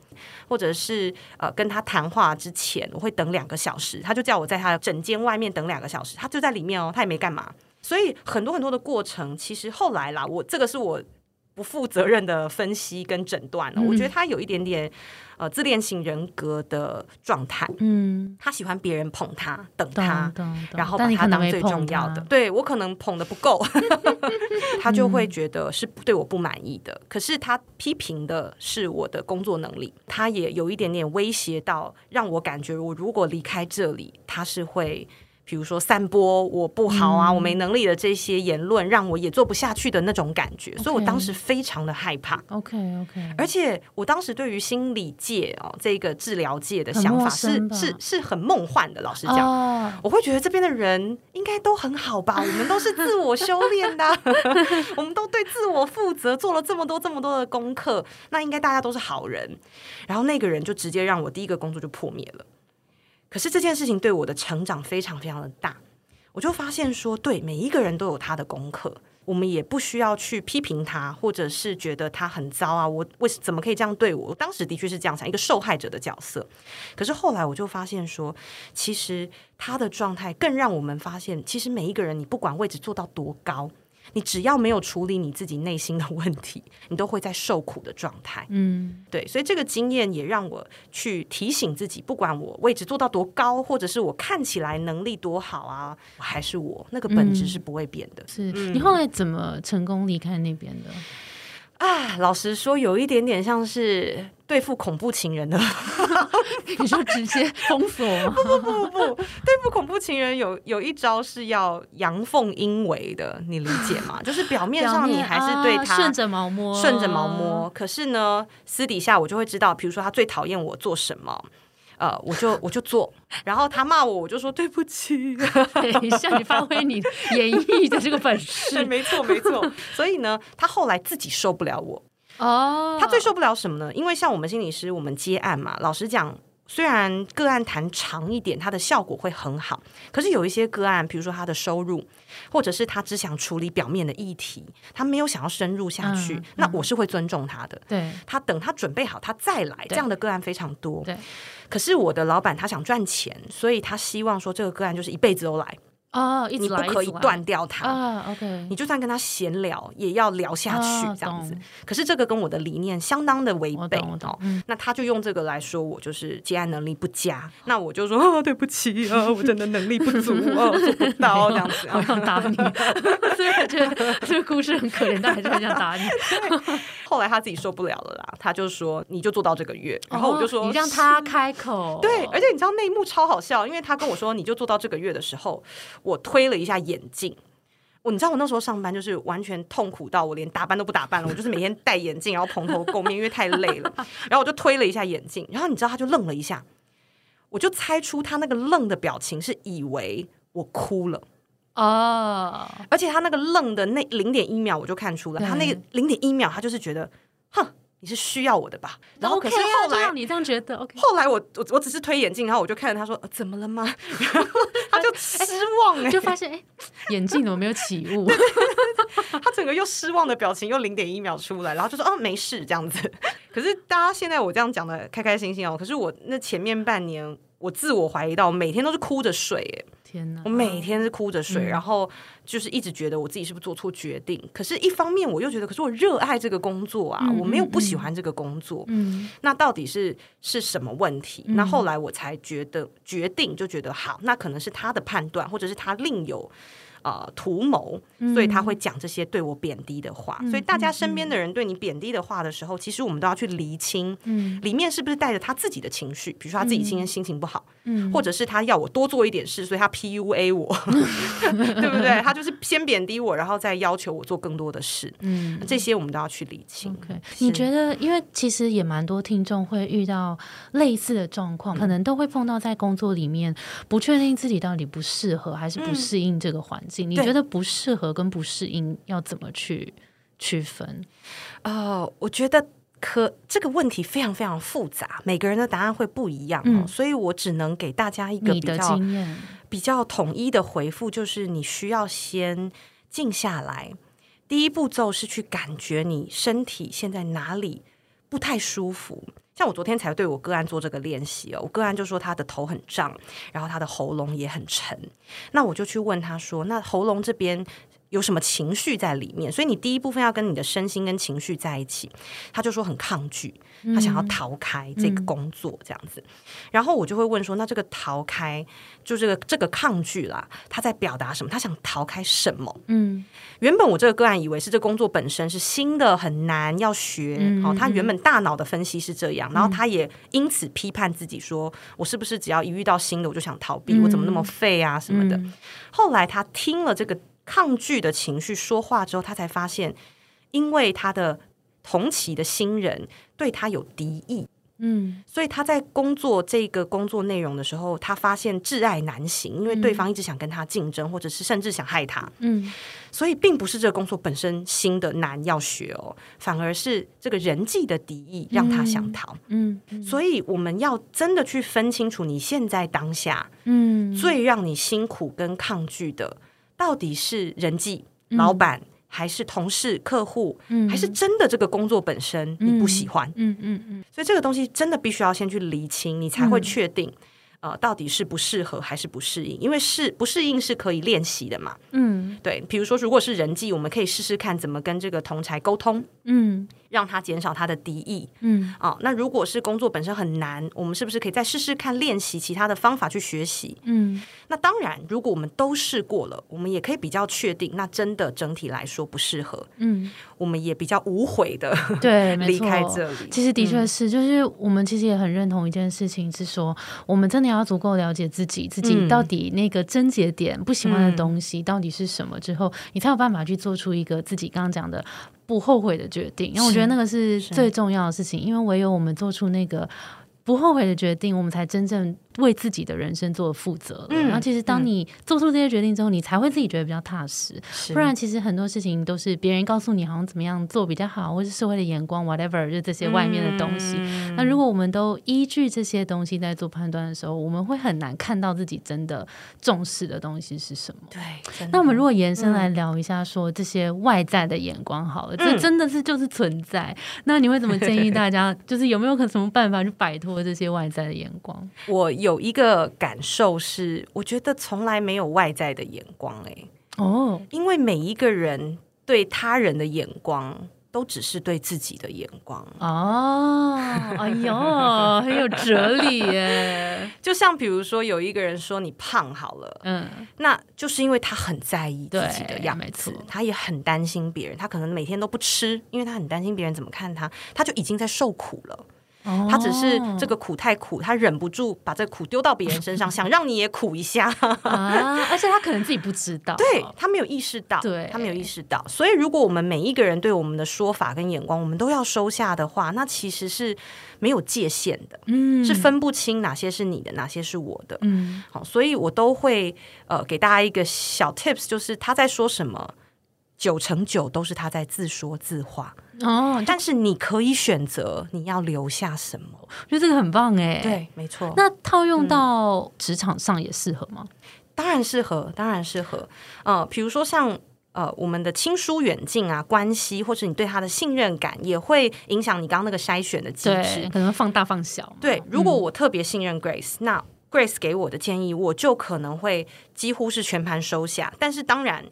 或者是呃跟他谈话之前我会等两个小时，他就叫我在他的整间外面等两个小时，他就在里面哦，他也没干嘛。所以很多很多的过程，其实后来啦，我这个是我。不负责任的分析跟诊断了，我觉得他有一点点呃自恋型人格的状态。嗯，他喜欢别人捧他，等他，然后把他当最重要的。对我可能捧的不够，[LAUGHS] 他就会觉得是对我不满意的。可是他批评的是我的工作能力，他也有一点点威胁到，让我感觉我如果离开这里，他是会。比如说散播我不好啊，我没能力的这些言论，让我也做不下去的那种感觉，所以我当时非常的害怕。OK OK，而且我当时对于心理界哦这个治疗界的想法是是是很梦幻的。老实讲，我会觉得这边的人应该都很好吧？[LAUGHS] 我们都是自我修炼的，[LAUGHS] 我们都对自我负责，做了这么多这么多的功课，那应该大家都是好人。然后那个人就直接让我第一个工作就破灭了。可是这件事情对我的成长非常非常的大，我就发现说，对每一个人都有他的功课，我们也不需要去批评他，或者是觉得他很糟啊，我为怎么可以这样对我？当时的确是这样想，一个受害者的角色。可是后来我就发现说，其实他的状态更让我们发现，其实每一个人，你不管位置做到多高。你只要没有处理你自己内心的问题，你都会在受苦的状态。嗯，对，所以这个经验也让我去提醒自己，不管我位置做到多高，或者是我看起来能力多好啊，还是我那个本质是不会变的。是你后来怎么成功离开那边的？啊，老实说，有一点点像是对付恐怖情人的，[LAUGHS] 你说直接封锁吗？不不不不不，对付恐怖情人有有一招是要阳奉阴违的，你理解吗？就是表面上你还是对他顺着毛摸，顺着毛摸，可是呢，私底下我就会知道，比如说他最讨厌我做什么。呃，我就我就做，然后他骂我，我就说对不起。[LAUGHS] 等一下，你发挥你 [LAUGHS] 演绎的这个本事，没错没错。[LAUGHS] 所以呢，他后来自己受不了我哦。他最受不了什么呢？因为像我们心理师，我们接案嘛，老实讲。虽然个案谈长一点，它的效果会很好，可是有一些个案，比如说他的收入，或者是他只想处理表面的议题，他没有想要深入下去，那我是会尊重他的。对，他等他准备好，他再来。这样的个案非常多。对，可是我的老板他想赚钱，所以他希望说这个个案就是一辈子都来。哦，你不可以断掉它啊。OK，你就算跟他闲聊，也要聊下去这样子。可是这个跟我的理念相当的违背哦。那他就用这个来说我就是接案能力不佳。那我就说啊，[LAUGHS] 对不起啊，我真的能力不足啊，做不到这样子。我想打你，虽然觉得这个故事很可怜，但还是很想打你。后来他自己受不了了啦，他就说你就做到这个月。然后我就说你让他开口。对，而且你知道内幕超好笑，因为他跟我说你就做到这个月的时候。我推了一下眼镜，我你知道我那时候上班就是完全痛苦到我连打扮都不打扮了，我就是每天戴眼镜，然后蓬头垢面，因为太累了。[LAUGHS] 然后我就推了一下眼镜，然后你知道他就愣了一下，我就猜出他那个愣的表情是以为我哭了哦，而且他那个愣的那零点一秒我就看出了，他那个零点一秒他就是觉得，哼。你是需要我的吧？然后可是后来你这样觉得，OK。后来我我我只是推眼镜，然后我就看着他说：“怎么了吗？” [LAUGHS] 他就失望，就发现哎，眼镜怎么没有起雾？[LAUGHS] 他整个又失望的表情又零点一秒出来，然后就说：“哦，没事，这样子。[LAUGHS] ”可是大家现在我这样讲的开开心心哦，可是我那前面半年我自我怀疑到每天都是哭着睡，哎。我每天是哭着睡，然后就是一直觉得我自己是不是做错决定。可是，一方面我又觉得，可是我热爱这个工作啊，我没有不喜欢这个工作。嗯，那到底是是什么问题？那后来我才觉得决定，就觉得好，那可能是他的判断，或者是他另有。呃，图谋，所以他会讲这些对我贬低的话。所以大家身边的人对你贬低的话的时候，其实我们都要去厘清，嗯，里面是不是带着他自己的情绪？比如说他自己今天心情不好，嗯，或者是他要我多做一点事，所以他 PUA 我，[LAUGHS] 对不对？他就是先贬低我，然后再要求我做更多的事。嗯，这些我们都要去理清。你觉得，因为其实也蛮多听众会遇到类似的状况，可能都会碰到在工作里面不确定自己到底不适合还是不适应这个环境。你觉得不适合跟不适应要怎么去区分？呃，我觉得可这个问题非常非常复杂，每个人的答案会不一样哦，所以我只能给大家一个比较比较统一的回复，就是你需要先静下来。第一步骤是去感觉你身体现在哪里不太舒服。像我昨天才对我个案做这个练习哦，我个案就说他的头很胀，然后他的喉咙也很沉，那我就去问他说，那喉咙这边。有什么情绪在里面？所以你第一部分要跟你的身心跟情绪在一起。他就说很抗拒，他想要逃开这个工作这样子。然后我就会问说：那这个逃开，就这个这个抗拒啦，他在表达什么？他想逃开什么？嗯，原本我这个个案以为是这工作本身是新的很难要学哦。他原本大脑的分析是这样，然后他也因此批判自己说：我是不是只要一遇到新的我就想逃避？我怎么那么废啊什么的？后来他听了这个。抗拒的情绪说话之后，他才发现，因为他的同期的新人对他有敌意，嗯，所以他在工作这个工作内容的时候，他发现挚爱难行，因为对方一直想跟他竞争，或者是甚至想害他，嗯，所以并不是这个工作本身新的难要学哦，反而是这个人际的敌意让他想逃，嗯，所以我们要真的去分清楚你现在当下，嗯，最让你辛苦跟抗拒的。到底是人际、老板，还是同事、客户，还是真的这个工作本身你不喜欢？嗯嗯嗯。所以这个东西真的必须要先去厘清，你才会确定。呃，到底是不适合还是不适应？因为适不适应是可以练习的嘛。嗯，对。比如说，如果是人际，我们可以试试看怎么跟这个同才沟通。嗯，让他减少他的敌意。嗯，哦，那如果是工作本身很难，我们是不是可以再试试看练习其他的方法去学习？嗯，那当然，如果我们都试过了，我们也可以比较确定，那真的整体来说不适合。嗯，我们也比较无悔的 [LAUGHS] 对 [LAUGHS] 离开这里。其实的确是，就是我们其实也很认同一件事情，是说我们真的要。足够了解自己，自己到底那个症结点不喜欢的东西到底是什么之后，你才有办法去做出一个自己刚刚讲的不后悔的决定。因为我觉得那个是最重要的事情，因为唯有我们做出那个不后悔的决定，我们才真正。为自己的人生做负责，嗯然后其实当你做出这些决定之后，你才会自己觉得比较踏实。不然，其实很多事情都是别人告诉你好像怎么样做比较好，或是社会的眼光，whatever，就这些外面的东西。那如果我们都依据这些东西在做判断的时候，我们会很难看到自己真的重视的东西是什么。对。那我们如果延伸来聊一下，说这些外在的眼光好了，这真的是就是存在。那你会怎么建议大家？[LAUGHS] 就是有没有可什么办法去摆脱这些外在的眼光？我。有一个感受是，我觉得从来没有外在的眼光，哎，哦，因为每一个人对他人的眼光。都只是对自己的眼光哦，哎呦，很有哲理耶！[LAUGHS] 就像比如说，有一个人说你胖好了，嗯，那就是因为他很在意自己的样子，他也很担心别人，他可能每天都不吃，因为他很担心别人怎么看他，他就已经在受苦了。他只是这个苦太苦，他忍不住把这苦丢到别人身上，[LAUGHS] 想让你也苦一下啊！而且他可能自己不知道，[LAUGHS] 对他没有意识到，对他没有意识到。所以，如果我们每一个人对我们的说法跟眼光，我们都要收下的话，那其实是没有界限的，嗯，是分不清哪些是你的，哪些是我的，嗯。好，所以我都会呃给大家一个小 tips，就是他在说什么，九成九都是他在自说自话。哦，但是你可以选择你要留下什么，我觉得这个很棒哎。对，没错。那套用到职场上也适合吗？当然适合，当然适合。呃，比如说像呃我们的亲疏远近啊，关系，或者你对他的信任感，也会影响你刚刚那个筛选的机制，可能放大放小。对，如果我特别信任 Grace，那 Grace 给我的建议，我就可能会几乎是全盘收下。但是当然。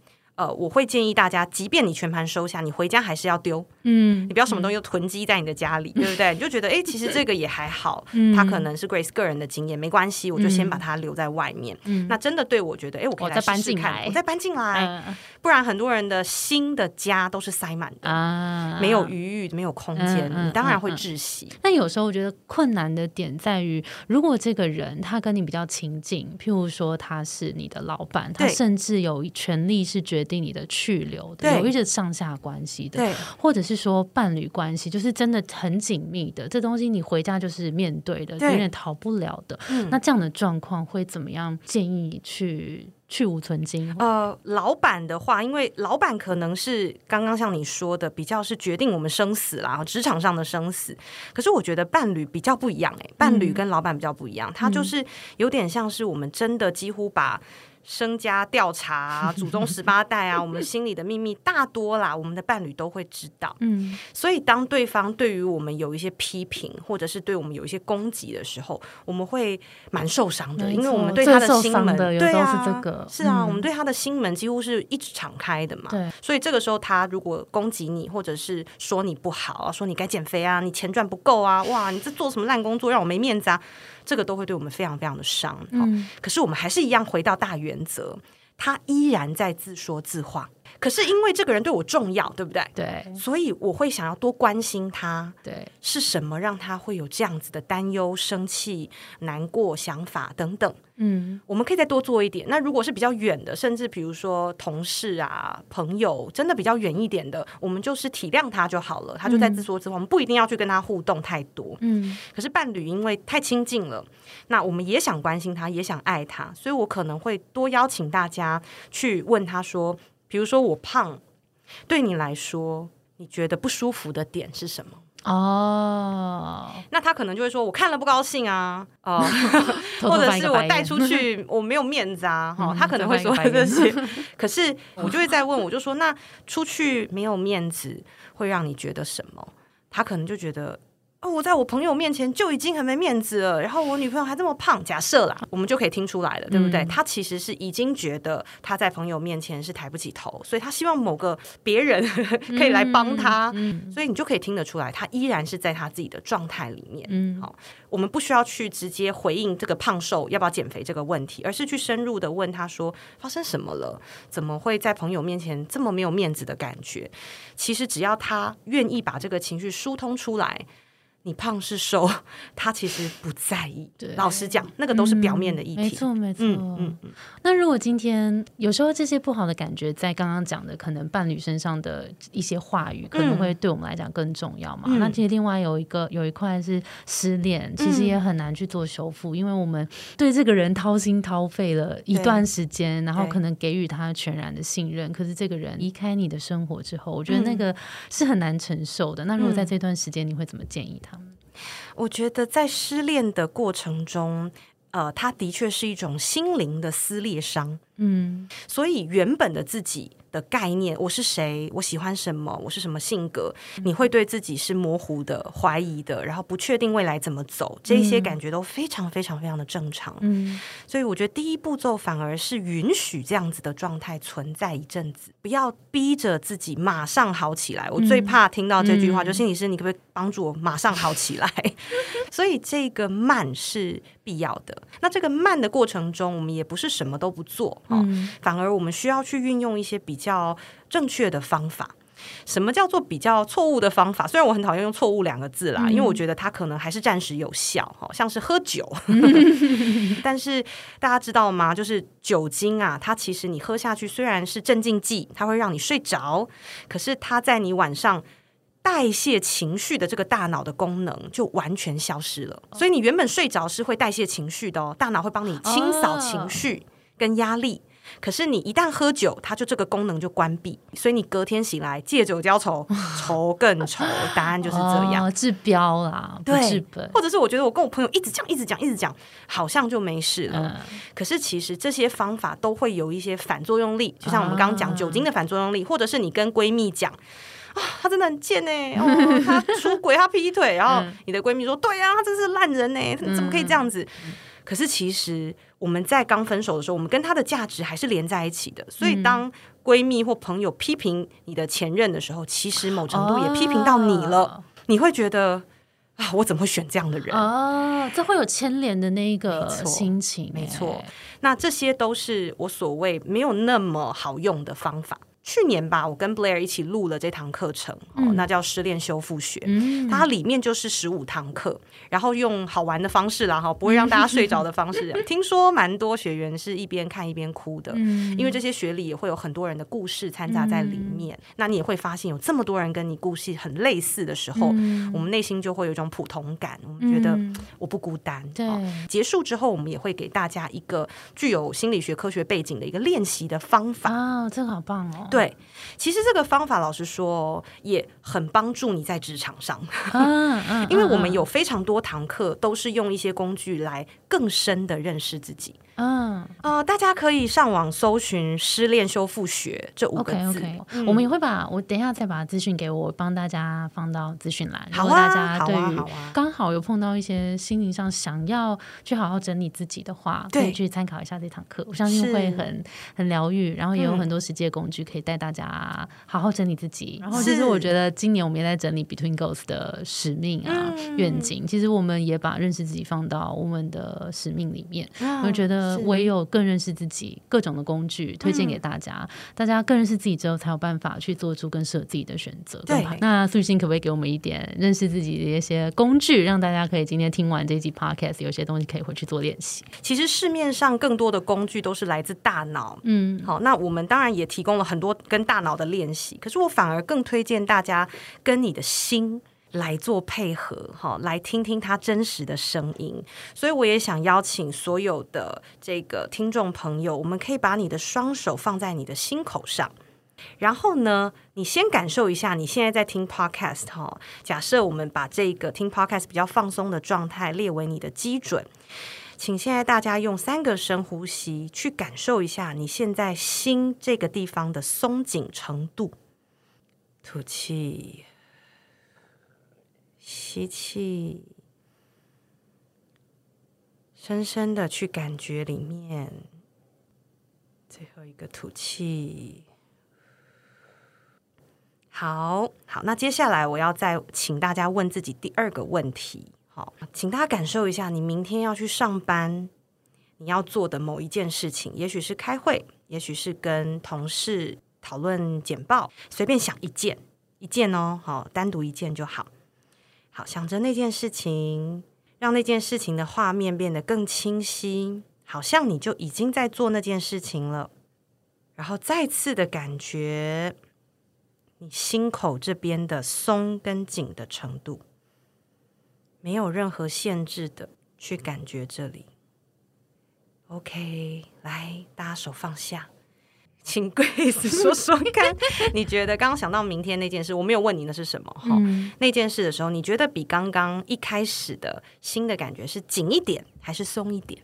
呃，我会建议大家，即便你全盘收下，你回家还是要丢。嗯，你不要什么东西都囤积在你的家里，对不对？你就觉得，哎，其实这个也还好。[LAUGHS] 嗯，他可能是 Grace 个人的经验，没关系，我就先把它留在外面。嗯，那真的对我觉得，哎，我可以再搬进来，我再搬进来。不然很多人的新的家都是塞满的啊，没有余裕，没有空间，你当然会窒息。那有时候我觉得困难的点在于，如果这个人他跟你比较亲近，譬如说他是你的老板，他甚至有权利是决定你的去留的，有一些上下关系的，或者是说伴侣关系，就是真的很紧密的，这东西你回家就是面对的，有点逃不了的。那这样的状况会怎么样？建议去。去无存精。呃，老板的话，因为老板可能是刚刚像你说的，比较是决定我们生死啦，职场上的生死。可是我觉得伴侣比较不一样，哎，伴侣跟老板比较不一样，他就是有点像是我们真的几乎把。身家调查、[LAUGHS] 祖宗十八代啊，我们心里的秘密大多啦，我们的伴侣都会知道。嗯，所以当对方对于我们有一些批评，或者是对我们有一些攻击的时候，我们会蛮受伤的，因为我们对他的心门，对啊，是这个，是啊，我们对他的心门几乎是一直敞开的嘛。对，所以这个时候他如果攻击你，或者是说你不好，说你该减肥啊，你钱赚不够啊，哇，你这做什么烂工作，让我没面子啊。这个都会对我们非常非常的伤，嗯，可是我们还是一样回到大原则，他依然在自说自话。可是因为这个人对我重要，对不对？对，所以我会想要多关心他。对，是什么让他会有这样子的担忧、生气、难过、想法等等？嗯，我们可以再多做一点。那如果是比较远的，甚至比如说同事啊、朋友，真的比较远一点的，我们就是体谅他就好了。他就在自说自话，我们不一定要去跟他互动太多。嗯，可是伴侣因为太亲近了，那我们也想关心他，也想爱他，所以我可能会多邀请大家去问他说。比如说我胖，对你来说，你觉得不舒服的点是什么？哦，那他可能就会说，我看了不高兴啊，哦，[LAUGHS] [LAUGHS] 或者是我带出去我没有面子啊，哈，[LAUGHS] 他可能会说这些。可是我就会再问，我就说，那出去没有面子会让你觉得什么？他可能就觉得。哦，我在我朋友面前就已经很没面子了，然后我女朋友还这么胖，假设啦，我们就可以听出来了，对不对？他其实是已经觉得他在朋友面前是抬不起头，所以他希望某个别人 [LAUGHS] 可以来帮他，所以你就可以听得出来，他依然是在他自己的状态里面。嗯，好，我们不需要去直接回应这个胖瘦要不要减肥这个问题，而是去深入的问他说发生什么了，怎么会在朋友面前这么没有面子的感觉？其实只要他愿意把这个情绪疏通出来。你胖是瘦，[LAUGHS] 他其实不在意。对，老实讲，那个都是表面的议题。没错，没错。嗯嗯。那如果今天有时候这些不好的感觉，在刚刚讲的可能伴侣身上的一些话语，可能会对我们来讲更重要嘛？那其实另外有一个有一块是失恋，其实也很难去做修复，因为我们对这个人掏心掏肺了一段时间，然后可能给予他全然的信任，可是这个人离开你的生活之后，我觉得那个是很难承受的。那如果在这段时间，你会怎么建议他？我觉得在失恋的过程中，呃，它的确是一种心灵的撕裂伤。嗯，所以原本的自己的概念，我是谁，我喜欢什么，我是什么性格，你会对自己是模糊的、怀疑的，然后不确定未来怎么走，这些感觉都非常非常非常的正常。嗯，所以我觉得第一步骤反而是允许这样子的状态存在一阵子，不要逼着自己马上好起来。我最怕听到这句话，就心理师，你可不可以帮助我马上好起来？[LAUGHS] 所以这个慢是必要的。那这个慢的过程中，我们也不是什么都不做啊，反而我们需要去运用一些比较正确的方法。什么叫做比较错误的方法？虽然我很讨厌用“错误”两个字啦，因为我觉得它可能还是暂时有效，哈，像是喝酒。[LAUGHS] [LAUGHS] 但是大家知道吗？就是酒精啊，它其实你喝下去虽然是镇静剂，它会让你睡着，可是它在你晚上。代谢情绪的这个大脑的功能就完全消失了，所以你原本睡着是会代谢情绪的哦，大脑会帮你清扫情绪跟压力。可是你一旦喝酒，它就这个功能就关闭，所以你隔天醒来借酒浇愁，[LAUGHS] 愁更愁。答案就是这样，治标啦，不治本。或者是我觉得我跟我朋友一直讲，一直讲，一直讲，好像就没事了。可是其实这些方法都会有一些反作用力，就像我们刚刚讲酒精的反作用力，或者是你跟闺蜜讲。啊，他真的很贱呢！哦，他出轨，他劈腿，然后你的闺蜜说：“对啊，他真是烂人呢，怎么可以这样子？”可是其实我们在刚分手的时候，我们跟他的价值还是连在一起的。所以当闺蜜或朋友批评你的前任的时候，其实某程度也批评到你了。你会觉得啊，我怎么会选这样的人？哦，这会有牵连的那个心情，没错。那这些都是我所谓没有那么好用的方法。去年吧，我跟 Blair 一起录了这堂课程，哦，那叫失恋修复学。它里面就是十五堂课，然后用好玩的方式啦，哈，不会让大家睡着的方式。[LAUGHS] 听说蛮多学员是一边看一边哭的，因为这些学里也会有很多人的故事掺杂在里面。那你也会发现，有这么多人跟你故事很类似的时候，我们内心就会有一种普通感，我们觉得我不孤单。对，结束之后，我们也会给大家一个具有心理学科学背景的一个练习的方法啊，这个好棒哦。对，其实这个方法，老实说，也很帮助你在职场上。嗯嗯，[LAUGHS] 因为我们有非常多堂课都是用一些工具来更深的认识自己。嗯呃，大家可以上网搜寻“失恋修复学”这五个字。我们也会把我等一下再把资讯给我，帮大家放到资讯栏。好啊，大家对于刚好有碰到一些心灵上想要去好好整理自己的话，可以去参考一下这堂课。我相信会很很疗愈，然后也有很多实际工具可以带大家好好整理自己。然后其实我觉得今年我们也在整理 Between Goals 的使命啊愿景。其实我们也把认识自己放到我们的使命里面。我觉得。唯有更认识自己，各种的工具推荐给大家，大家更认识自己之后，才有办法去做出更适合自己的选择。对，那苏雨欣可不可以给我们一点认识自己的一些工具，让大家可以今天听完这集 podcast，有些东西可以回去做练习。其实市面上更多的工具都是来自大脑，嗯，好，那我们当然也提供了很多跟大脑的练习，可是我反而更推荐大家跟你的心。来做配合，哈，来听听他真实的声音。所以我也想邀请所有的这个听众朋友，我们可以把你的双手放在你的心口上，然后呢，你先感受一下你现在在听 podcast 哈。假设我们把这个听 podcast 比较放松的状态列为你的基准，请现在大家用三个深呼吸去感受一下你现在心这个地方的松紧程度，吐气。吸气，深深的去感觉里面，最后一个吐气。好好，那接下来我要再请大家问自己第二个问题。好，请大家感受一下，你明天要去上班，你要做的某一件事情，也许是开会，也许是跟同事讨论简报，随便想一件，一件哦，好，单独一件就好。好，想着那件事情，让那件事情的画面变得更清晰，好像你就已经在做那件事情了。然后再次的感觉你心口这边的松跟紧的程度，没有任何限制的去感觉这里。OK，来，大家手放下。请 Grace 说说看，你觉得刚刚想到明天那件事，我没有问你那是什么 [LAUGHS] 哈？那件事的时候，你觉得比刚刚一开始的新的感觉是紧一点还是松一点？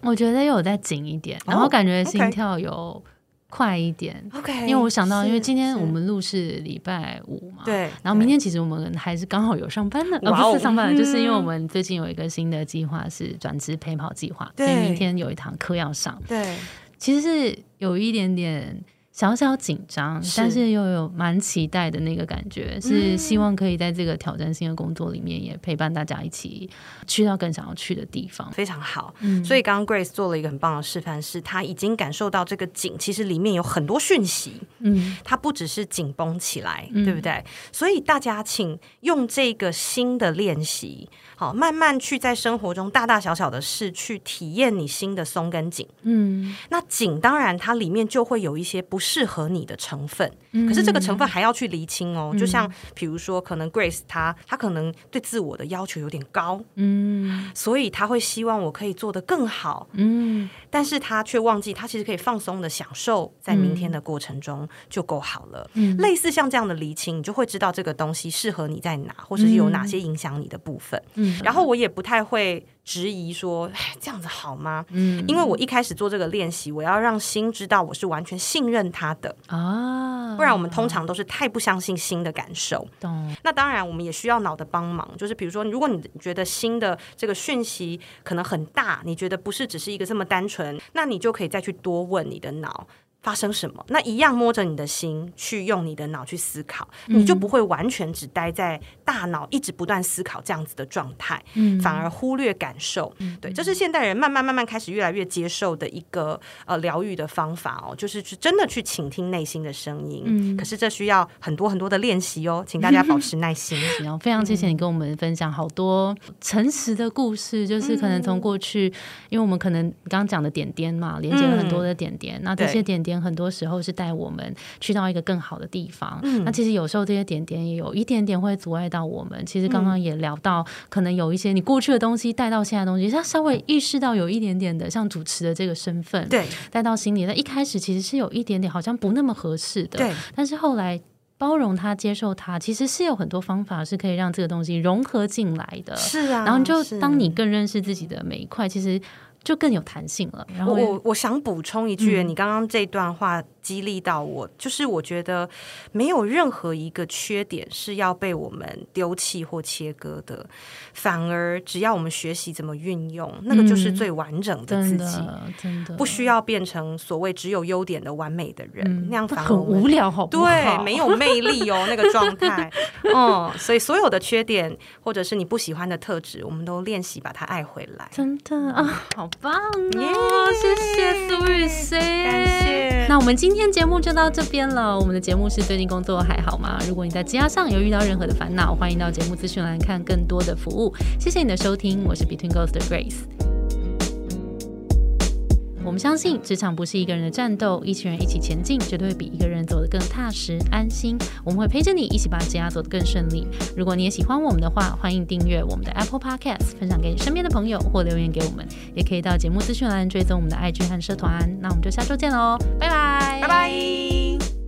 我觉得有再紧一点，然后感觉心跳有快一点，OK。因为我想到，因为今天我们录是礼拜五嘛，对。然后明天其实我们还是刚好有上班的，而不是上班的，就是因为我们最近有一个新的计划是转职陪跑计划，所以明天有一堂课要上。对，其实是有一点点。小小紧张，但是又有蛮期待的那个感觉，是希望可以在这个挑战性的工作里面，也陪伴大家一起去到更想要去的地方。非常好，所以刚刚 Grace 做了一个很棒的示范，是他已经感受到这个紧，其实里面有很多讯息，嗯，它不只是紧绷起来，对不对？所以大家请用这个新的练习。好，慢慢去在生活中大大小小的事去体验你新的松跟紧。嗯，那紧当然它里面就会有一些不适合你的成分，可是这个成分还要去厘清哦。就像比如说，可能 Grace 她她可能对自我的要求有点高，嗯，所以他会希望我可以做得更好，嗯，但是他却忘记他其实可以放松的享受在明天的过程中就够好了。嗯，类似像这样的厘清，你就会知道这个东西适合你在哪，或者是有哪些影响你的部分。嗯。然后我也不太会质疑说，哎，这样子好吗？嗯，因为我一开始做这个练习，我要让心知道我是完全信任他的啊，不然我们通常都是太不相信心的感受。懂。那当然，我们也需要脑的帮忙，就是比如说，如果你觉得心的这个讯息可能很大，你觉得不是只是一个这么单纯，那你就可以再去多问你的脑。发生什么？那一样摸着你的心去用你的脑去思考，你就不会完全只待在大脑一直不断思考这样子的状态，嗯反而忽略感受。对，这是现代人慢慢慢慢开始越来越接受的一个呃疗愈的方法哦，就是去真的去倾听内心的声音。嗯，可是这需要很多很多的练习哦，请大家保持耐心。[LAUGHS] 行，非常谢谢你跟我们分享好多诚实的故事，就是可能从过去，因为我们可能刚刚讲的点点嘛，连接了很多的点点，那这些点点。很多时候是带我们去到一个更好的地方。嗯，那其实有时候这些点点也有一点点会阻碍到我们。其实刚刚也聊到，可能有一些你过去的东西带到现在的东西，他稍微意识到有一点点的像主持的这个身份，对，带到心里。那一开始其实是有一点点好像不那么合适的，对。但是后来包容他、接受他，其实是有很多方法是可以让这个东西融合进来的。是啊，然后就当你更认识自己的每一块，其实。就更有弹性了。然后我我想补充一句，你刚刚这段话激励到我，就是我觉得没有任何一个缺点是要被我们丢弃或切割的，反而只要我们学习怎么运用，那个就是最完整的自己，真的不需要变成所谓只有优点的完美的人，那样反而很无聊，好对，没有魅力哦，那个状态。[LAUGHS] 嗯，所以所有的缺点或者是你不喜欢的特质，我们都练习把它爱回来。真的啊，好。棒哦！谢谢苏雨欣，感谢。那我们今今天节目就到这边了。我们的节目是最近工作还好吗？如果你在职上有遇到任何的烦恼，欢迎到节目资讯栏看更多的服务。谢谢你的收听，我是 Between Ghost 的 Grace。我们相信，职场不是一个人的战斗，一群人一起前进，绝对会比一个人走得更踏实安心。我们会陪着你，一起把职业走得更顺利。如果你也喜欢我们的话，欢迎订阅我们的 Apple Podcast，分享给你身边的朋友，或留言给我们，也可以到节目资讯栏追踪我们的 IG 和社团。那我们就下周见喽，拜拜，拜拜。